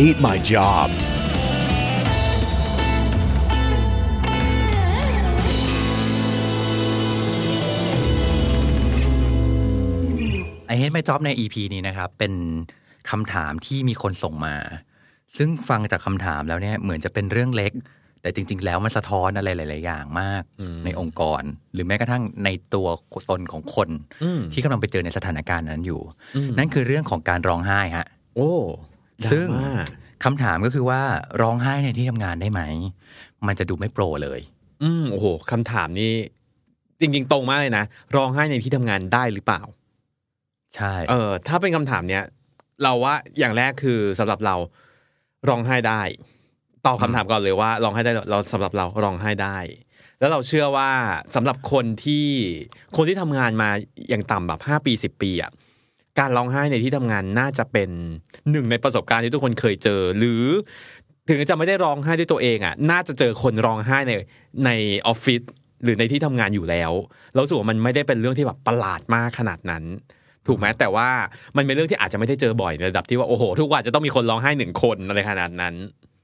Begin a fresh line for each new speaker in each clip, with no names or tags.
hate my job.
I Hate My Job ใน EP นี้นะครับ เป็นคำถามที่มีคนส่งมา ซึ่งฟังจากคำถามแล้วเนี่ยเหมือนจะเป็นเรื่องเล็ก แต่จริง ๆ แล้วมันสะท้อนอะไรหลาย ๆ อย่างมากในองค์กร หรือแม้กระทั่งในตัวตนของคน ที่กำลังไปเจอในสถานการณ์นั้นอยู่ นั่นคือเรื่องของการร้องไห้ฮะ
โอ้
ซึ่ง
ดราม่า
คำถามก็คือว่าร้องไห้ในที่ทำงานได้ไหม มันจะดูไม่โปรเลย
อืมโอ้โหคำถามนี้ จริง ๆ ตรงมากเลยนะร้องไห้ในที่ทำงานได้หรือเปล่า
ใช่
เออ ถ้าเป็นคำถามเนี้ยเราว่าอย่างแรกคือสำหรับเราร้องไห้ได้ตอบคำถามก่อนเลยว่าร้องไห้ได้เราสำหรับเราร้องไห้ได้ แล้วเราเชื่อว่าสำหรับคนที่คนที่ทำงานมาอย่างต่ำแบบห้าปีสิบปีอะ การร้องไห้ในที่ทำงานน่าจะเป็นหนึ่งในประสบการณ์ที่ทุกคนเคยเจอ หรือ ถึงจะไม่ได้ร้องไห้ด้วยตัวเองอะ น่าจะเจอคนร้องไห้ในในออฟฟิศหรือในที่ทำงานอยู่แล้วเรารู้สึกว่ามันไม่ได้เป็นเรื่องที่แบบประหลาดมากขนาดนั้น ถูกไหมแต่ว่ามันเป็นเรื่องที่อาจจะไม่ได้เจอบ่อยในระดับที่ว่าโอ้โห ทุกวันจะต้องมีคนร้องไห้หนึ่งคนอะไรขนาดนั้น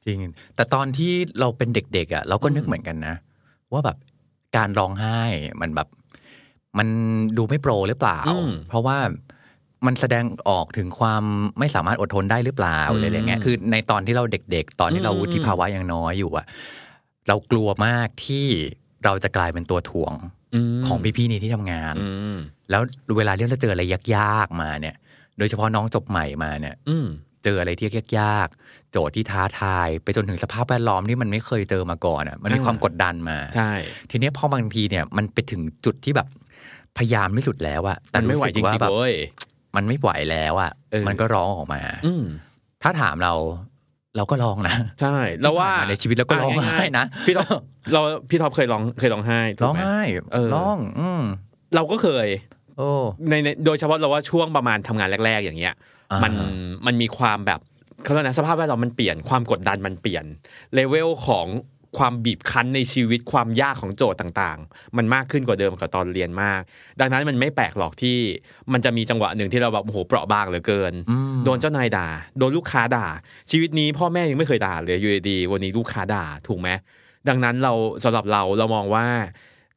จริง แต่ตอนที่เราเป็นเด็กๆอะเราก็นึกเหมือนกันนะ ว่าแบบการร้องไห้มันแบบ มันดูไม่โปรหรือเปล่า
อืม
เพราะว่า มันแสดงออกถึงความไม่สามารถอดทนได้หรือเปล่า
อืม
อะไรอย่างเงี้ยคือในตอนที่เราเด็ก ๆ ตอนที่เรา
อืม
วุฒิภาวะยังน้อยอยู่อะเรากลัวมากที่เราจะกลายเป็นตัวถ่วงของพี่ๆในที่ทำงาน
อืม
แล้วเวลาที่เราเจออะไรยากๆมาเนี่ย โดยเฉพาะน้องจบใหม่มาเนี่ย
อืม
เจออะไรที่ยากๆโจทย์ที่ท้าทาย ไปจนถึงสภาพแวดล้อมที่มันไม่เคยเจอมาก่อนอะ มันมี
อ่า
ความกดดันมา
ใช่
ทีเนี้ยพอบางทีเนี่ยมันไปถึงจุดที่แบบพยายามที่สุดแล้วอะแต่
มันไม่ไหว
สึ
จ
ก
ริง
แบ
ๆ
บ
เว้ย
มันไม่ไหวแล้วอะ
เออ
มันก็ร้องออกมา
อืม
ถ้าถามเราเราก็ร้องนะ
ใช่แล้วว่า
ที่ผ่านมาในชีวิตเราก็ร้องไห้นะ
พี่ท็อปเราพี่ท็อปเคยร้องเคยร้องไห้ถูก
ร้อง
ไหม
ไห้
เออ
ร้อง อืม
เราก็เคย
โอ้
ในในโดยเฉพาะเราว่าช่วงประมาณทำงานแรก ๆ อย่างเงี้ย
อ่ามั
มันมันมีความแบบเขาเรียกนะสภาพแวดล้อมมันเปลี่ยนความกดดันมันเปลี่ยนเลเวลของ ความบีบคั้นในชีวิตความยากของโจทย์ต่างๆ มันมากขึ้นกว่าเดิมกับตอนเรียนมาก ดังนั้นมันไม่แปลกหรอกที่มันจะมีจังหวะหนึ่งที่เราแบบโอ้โหเปราะบางเหลือเกิน
อืม
โดนเจ้านายด่า โดนลูกค้าด่า ชีวิตนี้พ่อแม่ยังไม่เคยด่าเลยอยู่ดีๆวันนี้ลูกค้าด่าถูกไหมดังนั้นเราสำหรับเราเรามองว่า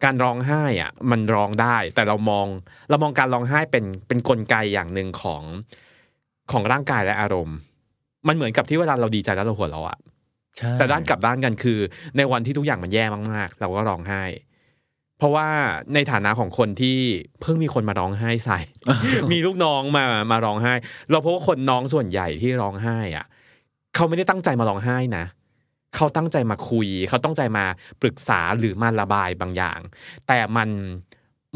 การร้องไห้อะมันร้องได้ แต่เรามองเรามองการร้องไห้เป็นเป็นกลไกอย่างหนึ่งของของร่างกายและอารมณ์ มันเหมือนกับที่เวลาเราดีใจแล้วเราหัวเราะอะ
ใช่
แต่ด้านกลับด้านกันคือ ในวันที่ทุกอย่างมันแย่มากๆ เราก็ร้องไห้ เพราะว่าในฐานะของคนที่เพิ่งมีคนมาร้องไห้ใส่ มีลูกน้องมามาร้องไห้ เราพบว่าคนน้องส่วนใหญ่ที่ร้องไห้อะเขาไม่ได้ตั้งใจมาร้องไห้นะเขาตั้งใจมาคุย เขาตั้งใจมาปรึกษาหรือมาระบายบางอย่าง แต่มัน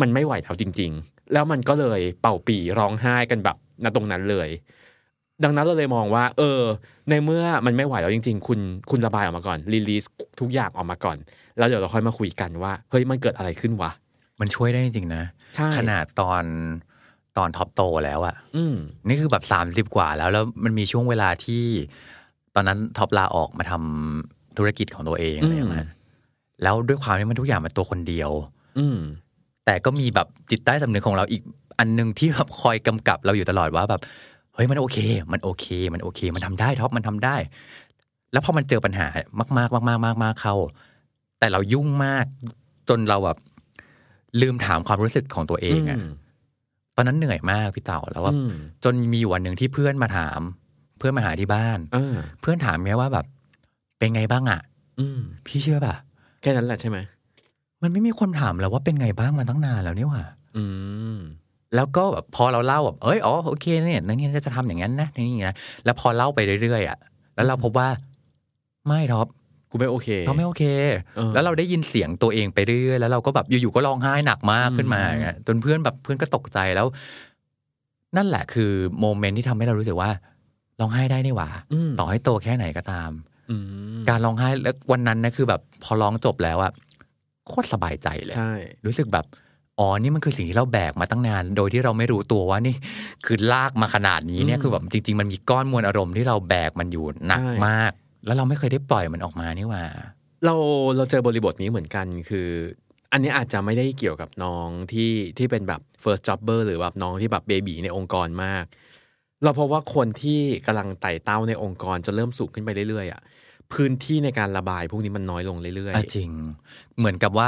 มันไม่ไหวแล้วจริง ๆ แล้วมันก็เลยเป่าปี่ร้องไห้กันแบบณตรงนั้นเลย ดังนั้นเราเลยมองว่า เออ ในเมื่อมันไม่ไหวแล้วจริง ๆ คุณคุณระบายออกมาก่อน release ทุกอย่างออกมาก่อน แล้วเดี๋ยวเราค่อยมาคุยกันว่า เฮ้ยมันเกิดอะไรขึ้นวะ
มันช่วยได้จริงๆนะ
ใช่
ขนาดตอนตอนท็อปโตแล้วอะ
อืม
นี่คือแบบสามสิบกว่าแล้วแล้วมันมีช่วงเวลาที่ ตอนนั้นท็อปลาออกมาทำธุรกิจของตัวเองอะไรอย่างเงี้ยแล้วด้วยความที่มันทุกอย่างมันตัวคนเดียว
อืม
แต่ก็มีแบบจิตใต้สำนึกของเราอีกอันหนึ่งที่แบบคอยกำกับเราอยู่ตลอดว่าแบบ เฮ้ยมันโอเค มันโอเค มันโอเค มันทำได้ท็อปมันทำได้ แล้วพอมันเจอปัญหามากๆมากๆมากๆมากๆเข้า แต่เรายุ่งมาก จนเราแบบลืมถามความรู้สึกของตัวเองอะ
ม
ตอนนั้นเหนื่อยมากพี่เต่าแล้วว่า
อืม
จนมีอยู่วันหนึ่งที่เพื่อนมาถาม เพื่อนมาหาที่บ้าน
อ่า
เพื่อนถามแค่ว่าแบบ เป็นไงบ้างอะ
อืม
พี่เชื่อป่ะ
แค่นั้นแหละใช่ไหม
มันไม่มีคนถามเราว่าเป็นไงบ้างมาตั้งนานแล้วนี่หว่า
อืม
แล้วก็แบบพอเราเล่าแบบเอ้ยอ๋อโอเคเนี่ยนี่จะทำอย่างนั้นนะนี่นะแล้วพอเล่าไปเรื่อยๆอะแล้วเราพบว่าไม่ท็อป
กูไม่โอเค
เขาไม่โอเค
เออ
แล้วเราได้ยินเสียงตัวเองไปเรื่อยๆแล้วเราก็แบบอยู่ๆก็ร้องไห้หนักมากขึ้นมาอย่างเงี้ยจนเพื่อนแบบเพื่อนก็ตกใจแล้ว นั่นแหละคือโมเมนต์ที่ทำให้เรารู้สึกว่าร้องไห้ได้นี่หว่า
อืม
ต่อให้โตแค่ไหนก็ตาม
อืม
การร้องไห้แล้ววันนั้นนะคือแบบ พอร้องจบแล้วอะโคตรสบายใจเลย
ใช่
รู้สึกแบบ อ๋อ นี่มันคือสิ่งที่เราแบกมาตั้งนาน โดยที่เราไม่รู้ตัวว่านี่ คือลากมาขนาดนี้เนี่ย
อืม
คือแบบจริง ๆ มันมีก้อนมวลอารมณ์ที่เราแบกมันอยู่หนัก
ใช่
มาก แล้วเราไม่เคยได้ปล่อยมันออกมานี่หว่า
เราเราเจอบริบทนี้เหมือนกันคือ อันนี้อาจจะไม่ได้เกี่ยวกับน้องที่ที่เป็นแบบ first jobber หรือแบบน้องที่แบบเบบีในองค์กรมาก เราพบว่าคนที่กำลังไต่เต้าในองค์กรจะเริ่มสูงขึ้นไปเรื่อยๆอะพื้นที่ในการระบายพวกนี้มันน้อยลงเรื่อย
อะจริง เหมือนกับว่า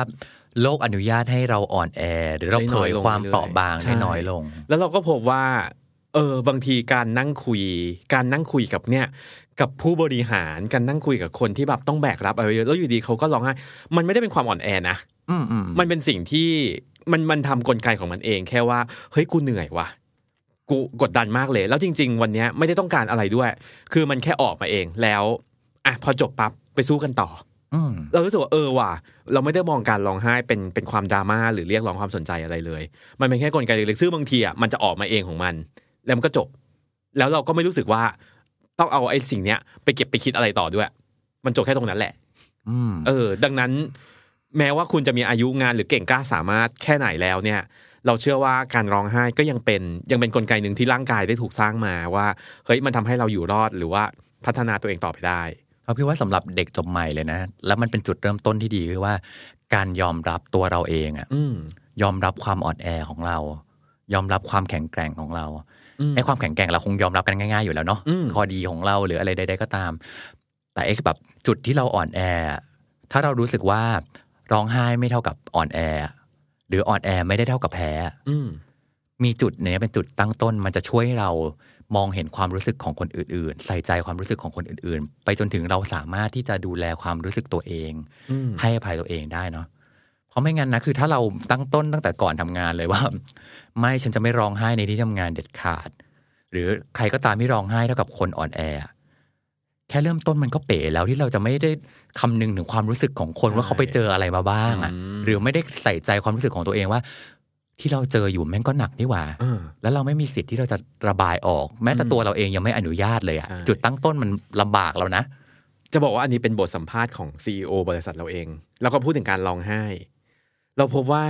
โลกอนุญาตให้เราอ่อนแอ หรือเรา
ให้
เผ
น้อย
ย
ลง
ความ
เรื่อยๆ
เปราะบาง
ใช่
ให้น้อยลง
ๆแล้วเราก็พบว่า เออบางทีการนั่งคุย การนั่งคุยกับเนี่ย กับผู้บริหารการนั่งคุยกับคนที่แบบต้องแบกรับอะไรเยอะแล้วอยู่ดีเขาก็ร้องไห้มันไม่ได้เป็นความอ่อนแอนะ
อืมอืม
มันเป็นสิ่งที่มันมันทำกลไกของมันเองแค่ว่าเฮ้ยกูเหนื่อยว่ะกูกดดันมากเลย แล้วจริง ๆ วันเนี้ยไม่ได้ต้องการอะไรด้วย คือมันแค่ออกมาเองแล้วอะพอจบปั๊บไปสู้กันต่อ
อืม
เรารู้สึกว่าเออว่ะ เราไม่ได้มองการร้องไห้เป็นเป็นความดราม่าหรือเรียกร้องความสนใจอะไรเลย มันเป็นแค่กลไกเล็กๆซึ่งบางทีอะมันจะออกมาเองของมัน แล้วมันก็จบ แล้วเราก็ไม่รู้สึกว่า ต้องเอาไอ้สิ่งเนี้ยไปเก็บไปคิดอะไรต่อด้วย มันจบแค่ตรงนั้นแหละ
อืม
เออ ดังนั้น แม้ว่าคุณจะมีอายุงานหรือเก่งกล้าสามารถแค่ไหนแล้วเนี่ย เราเชื่อว่าการร้องไห้ก็ยังเป็นยังเป็นกลไกหนึ่งที่ร่างกายได้ถูกสร้างมาว่าเฮ้ยมันทำให้เราอยู่รอดหรือว่าพัฒนาตัวเองต่อไปได้
เราคิดว่าสำหรับเด็กจบใหม่เลยนะ แล้วมันเป็นจุดเริ่มต้นที่ดีคือว่า การยอมรับตัวเราเองอะ
อืม
ยอมรับความอ่อนแอของเรา ยอมรับความแข็งแกร่งของเรา
อืม
ไอ้ความแข็งแกร่งเราคงยอมรับกันง่ายๆอยู่แล้วเนาะ
อืม
ข้อดีของเราหรืออะไรใด ๆ ก็ตาม แต่ไอ้แบบจุดที่เราอ่อนแอ ถ้าเรารู้สึกว่าร้องไห้ไม่เท่ากับอ่อนแอ หรืออ่อนแอไม่ได้เท่ากับแพ้
อืม
มีจุดเนี้ยเป็นจุดตั้งต้นมันจะช่วยให้เรา มองเห็นความรู้สึกของคนอื่น ๆ ใส่ใจความรู้สึกของคนอื่น ๆ ไปจนถึงเราสามารถที่จะดูแลความรู้สึกตัวเอง
อืม
ให้อภัยตัวเองได้เนาะเพราะไม่งั้นนะคือถ้าเราตั้งต้นตั้งแต่ก่อนทำงานเลยว่า ไม่ฉันจะไม่ร้องไห้ในที่ทำงานเด็ดขาด หรือใครก็ตามที่ร้องไห้เท่ากับคนอ่อนแอแค่เริ่มต้นมันก็เป๋แล้วที่เราจะไม่ได้คำนึงถึงความรู้สึกของคน
ใช่
ว่าเขาไปเจออะไรมาบ้างอะ
อืม
หรือไม่ได้ใส่ใจความรู้สึกของตัวเองว่า ที่เราเจออยู่แม่งก็หนักนี่หว่า
อ่า
แล้วเราไม่มีสิทธิ์ที่เราจะระบายออก แม้แต่
อืม
ตัวเราเองยังไม่อนุญาตเลยอะ
ใช่
จุดตั้งต้นมันลำบากแล้วนะ
จะบอกว่าอันนี้เป็นบทสัมภาษณ์ของ CEO บริษัทเราเอง แล้วก็พูดถึงการร้องไห้ เราพบว่า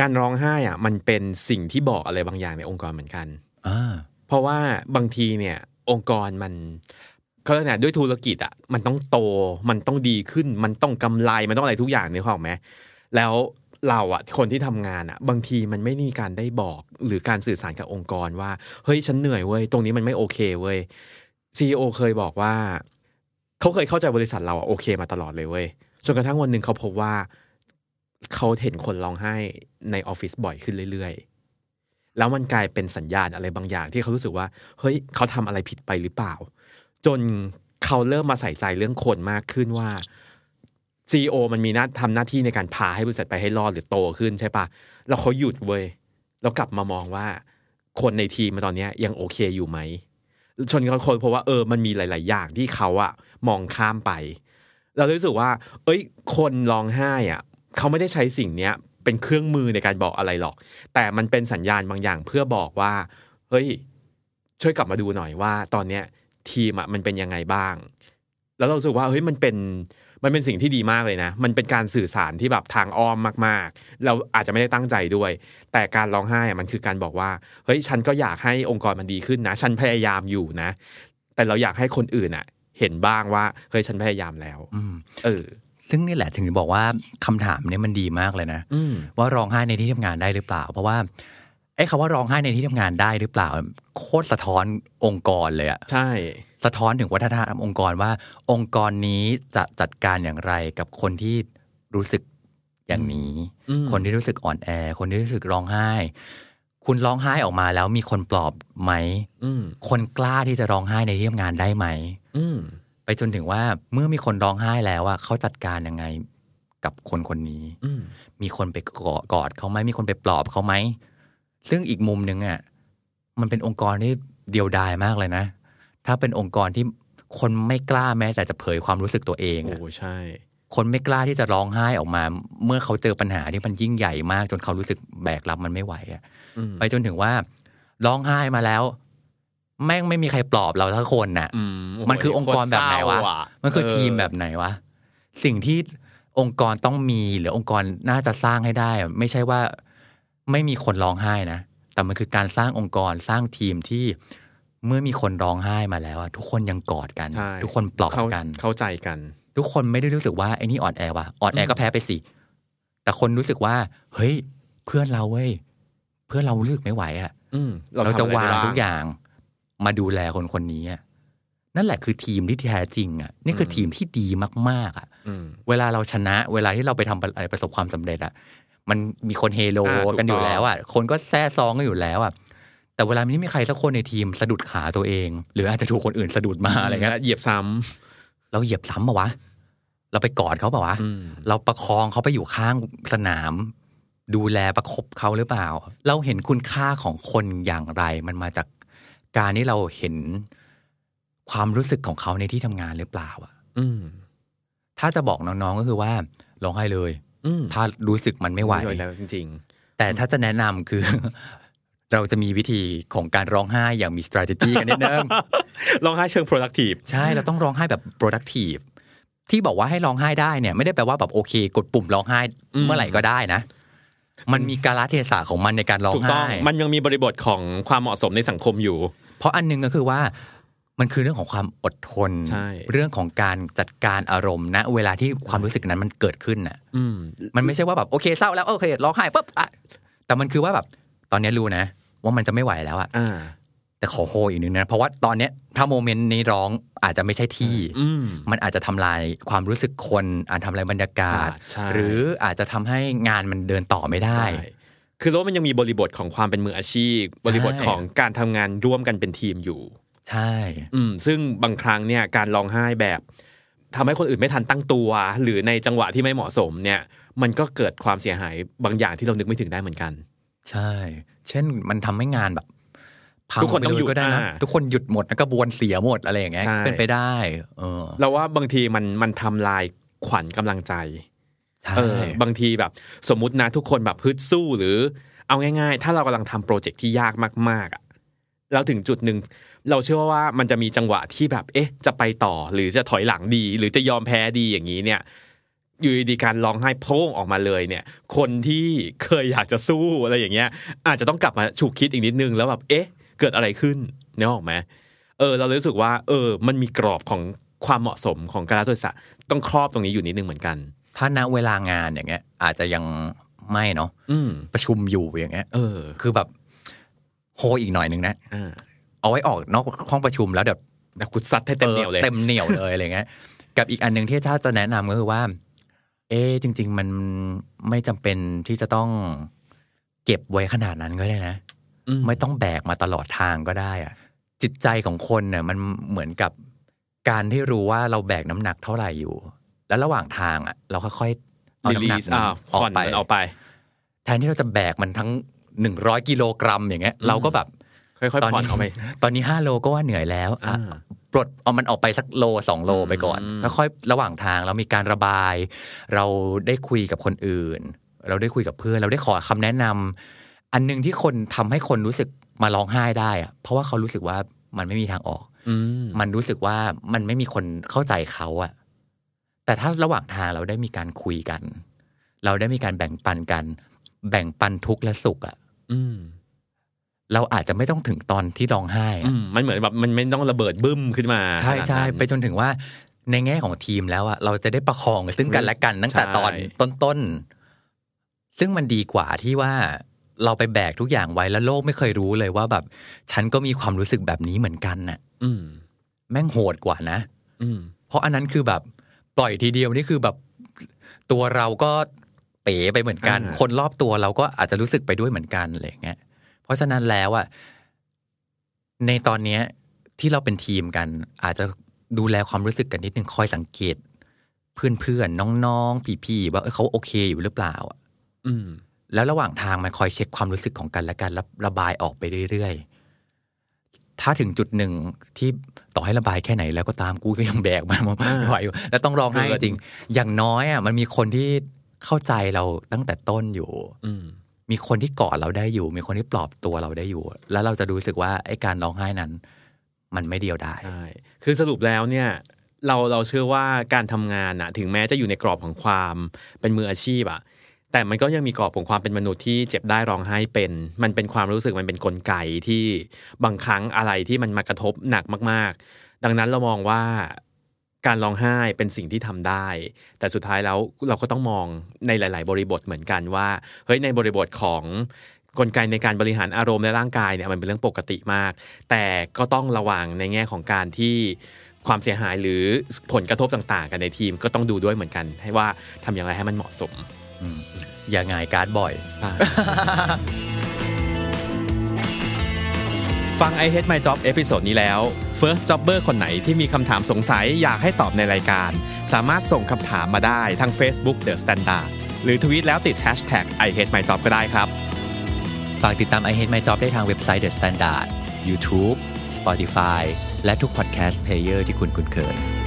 การร้องไห้อะมันเป็นสิ่งที่บอกอะไรบางอย่างในองค์กรเหมือนกัน
อ่า
เพราะว่าบางทีเนี่ย องค์กรมันเขาเรียกไงด้วยธุรกิจอะมันต้องโต มันต้องดีขึ้น มันต้องกำไรมันต้องอะไรทุกอย่างเนี่ยหรอกไหมแล้ว เราอะคนที่ทำงานอะบางทีมันไม่มีการได้บอกหรือการสื่อสารกับองค์กรว่า เฮ้ยฉันเหนื่อยเว้ยตรงนี้มันไม่โอเคเว้ยซีอเคยบอกว่า เขาเคยเข้าใจบริษัทเราอะโอเคมาตลอดเลยเว้ยจนกระทั่งวันหนึ่งเขาพบว่าเขาเห็นคนร้องไห้ในออฟฟิศบ่อยขึ้นเรื่อยๆ แล้วมันกลายเป็นสัญญาณอะไรบางอย่างที่เขารู้สึกว่า เฮ้ยเขาทำอะไรผิดไปหรือเปล่า จนเขาเริ่มมาใส่ใจเรื่องคนมากขึ้นว่า ซีโอมันมีหน้าทำหน้าที่ในการพาให้บริษัทไปให้รอดหรือโตขึ้นใช่ปะแล้วเขาหยุดเว้ยแล้วกลับมามองว่า คนในทีมตอนนี้ยังโอเคอยู่ไหมชนเขาคนเพราะว่าเออมันมีหลาย ๆ อย่างที่เขาอะมองข้ามไป เรารู้สึกว่า เอ้ย คนร้องไห้อะเขาไม่ได้ใช้สิ่งเนี้ยเป็นเครื่องมือในการบอกอะไรหรอก แต่มันเป็นสัญญาณบางอย่างเพื่อบอกว่า เฮ้ย ช่วยกลับมาดูหน่อยว่า ตอนเนี้ยทีมอะมันเป็นยังไงบ้าง แล้วเราสึกว่าเฮ้ยมันเป็น มันเป็นสิ่งที่ดีมากเลยนะ มันเป็นการสื่อสารที่แบบทางอ้อมมากๆ เราอาจจะไม่ได้ตั้งใจด้วย แต่การร้องไห้อะมันคือการบอกว่า เฮ้ย ฉันก็อยากให้องค์กรมันดีขึ้นนะ ฉันพยายามอยู่นะ แต่เราอยากให้คนอื่นอะเห็นบ้างว่า เฮ้ย ฉันพยายามแล้ว
อืม
เออ
ซึ่งนี่แหละถึงบอกว่าคำถามเนี้มันดีมากเลยนะ
อืม
ว่าร้องไห้ในที่ทำงานได้หรือเปล่า เพราะว่าไอ้คำว่าร้องไห้ในที่ทำงานได้หรือเปล่า โคตรสะท้อนองค์กรเลยอะ
ใช่
สะท้อนถึงวัฒนธรรมองค์กรว่า องค์กรนี้จะจัดการอย่างไรกับคนที่รู้สึกอย่างนี้
อืม
คนที่รู้สึกอ่อนแอ คนที่รู้สึกร้องไห้ คุณร้องไห้ออกมาแล้วมีคนปลอบไหม
อืม
คนกล้าที่จะร้องไห้ในที่ทำงานได้ไหม
อืม
ไปจนถึงว่าเมื่อมีคนร้องไห้แล้วอะเขาจัดการยังไงกับคนคนนี้
อืม
มีคนไปกอดกอดเขาไหมมีคนไปปลอบเขาไหมซึ่งอีกมุมหนึ่งอะมันเป็นองค์กรที่เดียวดายมากเลยนะ ถ้าเป็นองค์กรที่คนไม่กล้าแม้แต่จะเผยความรู้สึกตัวเอง
โอ้
อะ
ใช่
คนไม่กล้าที่จะร้องไห้ออกมา เมื่อเขาเจอปัญหาที่มันยิ่งใหญ่มาก จนเขารู้สึกแบกรับมันไม่ไหวอะ
อืม
ไปจนถึงว่าร้องไห้มาแล้ว แม่งไม่มีใครปลอบเราทั้งคนน่ะ
อืมโโมั
นคือองค์กรแบบไหนวะ
โคตรเศร้าอ
มันคือ
เที
มแบบไหนวะสิ่งที่องค์กรต้องมีหรือองค์กรน่าจะสร้างให้ได้อะไม่ใช่ว่าไม่มีคนร้องไห้นะแต่มันคือการสร้างองค์กรสร้างทีมที่ เมื่อมีคนร้องไห้มาแล้วอะทุกคนยังกอดกัน
ใช่
ทุกคนปลอบ
เข้า
กัน
เข้าใจกัน
ทุกคนไม่ได้รู้สึกว่าไอ้นี่อ่อนแอว่ะอ่อนแอก็แพ้ไปสิ แต่คนรู้สึกว่า เฮ้ย เพื่อนเราเว้ยเพื่อนเราเลือกไม่ไหวอะ
อืม
เราจะ
ทำอไร
วาง
ได้บ้
ทุกอย่างมาดูแลคนคนนี้อะนั่นแหละคือทีมที่แท้จริงอะนี่คือทีมที่ดีมากๆอะ
อืม
เวลาเราชนะเวลาที่เราไปทำอะไรประสบความสำเร็จอะมันมีคนเฮโล
อ่าถูก
กันอยู่
ต้อง
แล้วอะคนก็แซ่ซองกันอยู่แล้วอะ แต่เวลาไม่มีใครสักคนในทีมสะดุดขาตัวเอง หรืออาจจะถูกคนอื่นสะดุดมาอะไรเงี้ย
เหยียบซ้
เราเหยียบซ้ำปะวะ เราไปกอดเขาปะวะำ
อืม
เราประคองเขาไปอยู่ข้างสนาม ดูแลประคบเขาหรือเปล่า เราเห็นคุณค่าของคนอย่างไร มันมาจากการที่เราเห็นความรู้สึกของเขาในที่ทำงานหรือเปล่าอะ
อืม
ถ้าจะบอกน้องๆก็คือว่าร้องไห้เลย
อืม
ถ้ารู้สึกมันไม่ไหว
แล้วจริง
แต่ถ้าจะแนะนำคือ เราจะมีวิธีของการร้องไห้อย่างมี strategy กันนิดนึง
ๆร้องไห้เชิง productive
ใช่เราต้องร้องไห้แบบ productive ที่บอกว่าให้ร้องไห้ได้เนี่ย ไม่ได้แปลว่าแบบโอเค กดปุ่มร้องไห้
อืม
เมื่อไหร่ก็ได้นะ มันมีกาลเทศะของมันในการร้อง
ถูกต้อ
ไห้
งมันยังมีบริบทของความเหมาะสมในสังคมอยู่
เพราะอันหนึงก็คือว่ามันคือเรื่องของความอดทน
ใช่
เรื่องของการจัดการอารมณ์ณเวลาที่ความรู้สึกนั้นมันเกิดขึ้นน่ะ
อืม
มันไม่ใช่ว่าแบบโอเคเศร้าแล้วโอเคร้องไห้ปุ๊บอะแต่มันคือว่าแบบ ตอนนี้รู้นะ ว่ามันจะไม่ไหวแล้วอะ
อ่า
แต่ขอโฮอีกนึงนะ เพราะว่าตอนเนี้ยถ้าโมเมนต์นี้ร้องอาจจะไม่ใช่ที่
อืม
มันอาจจะทำลายความรู้สึกคน อาจทำลายบรรยากาศ
อ่าใช่
หรืออาจจะทำให้งานมันเดินต่อไม่ได้
ใช่คือแล้วมันยังมีบริบทของความเป็นมืออาชีพ บริบทของการทำงานร่วมกันเป็นทีมอยู่
ใช่
อืมซึ่งบางครั้งเนี่ยการร้องไห้แบบทำให้คนอื่นไม่ทันตั้งตัว หรือในจังหวะที่ไม่เหมาะสมเนี่ย มันก็เกิดความเสียหายบางอย่างที่เรานึกไม่ถึงได้เหมือนกัน
ใช่ เช่นมันทำให้งานแบบพัง
ทุกคนต้องหยุด
ไปเลก็ได้นะ
อ่า
ทุกคนหยุดหมดแล้วกระบวนเสียหมดอะไรอย่างเงี้ย
ใช่
เป็นไปได้ เออ
เราว่าบางทีมันมันทำลายขวัญกำลังใจ
ใช่
เออบางทีแบบ สมมุตินะทุกคนแบบฮึดสู้หรือ เอาง่าย ๆ ถ้าเรากำลังทำโปรเจกต์ที่ยากมากๆอะแล้วถึงจุดหนึ่งเราเชื่อว่ามันจะมีจังหวะที่แบบ เอ๊ะ จะไปต่อหรือจะถอยหลังดี หรือจะยอมแพ้ดีอย่างนี้เนี่ย อยู่ดีๆการร้องไห้โพร่งออกมาเลยเนี่ย คนที่เคยอยากจะสู้อะไรอย่างเงี้ย อาจจะต้องกลับมาฉุกคิดอีกนิดนึงแล้วแบบเอ๊ะ เกิดอะไรขึ้นเนี่ยออกไหมเออ เราเลยรู้สึกว่า เออ มันมีกรอบของความเหมาะสมของการรัฐศาสตร์ต้องครอบตรงนี้อยู่นิดนึงเหมือนกัน
ถ้าณเวลางานอย่างเงี้ย อาจจะยังไม่เนาะ
อืม
ประชุมอยู่อย่างเงี้ย
เออ
คือแบบโฮอีกหน่อยหนึ่งนะ
อ่า
เอาไว้ออกนอกห้องประชุมแล้วเดี๋ยว
แบบกุดซัดให้เต็มเหนียวเลย
เต็มเหนียวเลยอะไรเงี้ยกับอีกอันหนึ่งที่ถ้าจะแนะนำก็คือว่า เอ๊ะจริง ๆ มันไม่จำเป็นที่จะต้องเก็บไว้ขนาดนั้นก็ได้นะ
อืม
ไม่ต้องแบกมาตลอดทางก็ได้อะจิตใจของคนเนี่ยมันเหมือนกับการที่รู้ว่าเราแบกน้ำหนักเท่าไหร่อยู่ แล้วระหว่างทางอะ เราค่อยๆเอา
รี
น้ำหนั
ลี
ก
ส
นั้น
อ่า
ออ
ผ่อกน
ไป
มันออกไป
แทนที่เราจะแบกมันทั้งหนึ่งร้อยกิโลกรัมอย่างเงี้ย เราก็แบบ
ค่อย
ตอน
ๆผ่อน
นี้
เอาไป
ตอนนี้ห้าโลก็ว่าเหนื่อยแล้วอะ
อ่า
ปลดเอามันออกไปสักโลสองโลไปก่อน
อืม
แล้วค่อยระหว่างทางเรามีการระบาย เราได้คุยกับคนอื่น เราได้คุยกับเพื่อน เราได้ขอคำแนะนำอันหนึงที่คนทำให้คนรู้สึกมาร้องไห้ได้อะเพราะว่าเขารู้สึกว่ามันไม่มีทางออก
อืม
มันรู้สึกว่ามันไม่มีคนเข้าใจเขาอะแต่ถ้าระหว่างทางเราได้มีการคุยกัน เราได้มีการแบ่งปันกัน แบ่งปันทุกข์และสุขอะ
อืม
เราอาจจะไม่ต้องถึงตอนที่ร้องไห้อะ
อืมมันเหมือนแบบมันไม่ต้องระเบิดบึ้มขึ้นมา
ใช่
ขนาด
ใช่
นั้น
ไปจนถึงว่าในแง่ของทีมแล้วอะเราจะได้ประคองซึ่งกันและกันตั้งแต่
ใช่
ตอนต้นๆ ซึ่งมันดีกว่าที่ว่าเราไปแบกทุกอย่างไว้แล้วโลกไม่เคยรู้เลยว่าแบบ ฉันก็มีความรู้สึกแบบนี้เหมือนกันน่ะ
อืม
แม่งโหดกว่านะ
อืม
เพราะอันนั้นคือแบบปล่อยทีเดียวนี่คือแบบตัวเราก็เป๋ไปเหมือนกัน
อ่า
คนรอบตัวเราก็อาจจะรู้สึกไปด้วยเหมือนกันอะไรอย่างเงี้ย เพราะฉะนั้นแล้วอะในตอนเนี้ยที่เราเป็นทีมกัน อาจจะดูแลความรู้สึกกันนิดนึงคอยสังเกต เพื่อนๆน้องๆพี่ๆว่าเอ้ยเขาโอเคอยู่หรือเปล่าอะ
อืม
แล้วระหว่างทางมันคอยเช็คความรู้สึกของกันและกันแล้วระบายออกไปเรื่อยๆถ้าถึงจุดหนึ่งที่ต่อให้ระบายแค่ไหนแล้วก็ตามกูก็ยังแบกมันไม่ไหวอยู่แล้วต้องร้องไห้
เกิน
จริงๆอย่างน้อยอะมันมีคนที่เข้าใจเราตั้งแต่ต้นอยู่
อื มี
คนที่กอดเราได้อยู่ มีคนที่ปลอบตัวเราได้อยู่ แล้วเราจะรู้สึกว่าไอ้การร้องไห้นั้น มันไม่เดียวดาย
ใช่คือสรุปแล้วเนี่ยเราเราเชื่อว่าการทำงานอะถึงแม้จะอยู่ในกรอบของความเป็นมืออาชีพอะแต่มันก็ยังมีกรอบของความเป็นมนุษย์ที่เจ็บได้ร้องไห้เป็น มันเป็นความรู้สึกมันเป็นนกลไกที่บางครั้งอะไรที่มันมากระทบหนักมาก ๆ ดังนั้นเรามองว่า การร้องไห้เป็นสิ่งที่ทำได้ แต่สุดท้ายแล้วเราก็ต้องมองในหลาย ๆ บริบทเหมือนกันว่าเฮ้ยในบริบทของกลไกในการบริหารอารมณ์และร่างกายเนี่ยมันเป็นเรื่องปกติมาก แต่ก็ต้องระวังในแง่ของการที่ความเสียหายหรือผลกระทบต่างๆ กันในทีมก็ต้องดูด้วยเหมือนกัน ให้ว่าทำอย่างไรให้มันเหมาะสม
อืมอย่าหงายการ์ดบ่อย
ฟัง I Hate My Job episode นี้แล้ว First Jobber คนไหนที่มีคำถามสงสัยอยากให้ตอบในรายการ สามารถส่งคำถามมาได้ทาง Facebook The Standard หรือทวีตแล้วติด Hashtag I Hate My Job ก็ได้ครับ
ฝากติดตาม I Hate My Job ได้ทางเว็บไซต์ The Standard YouTube Spotify และทุก podcast player ที่คุณคุ้นเคย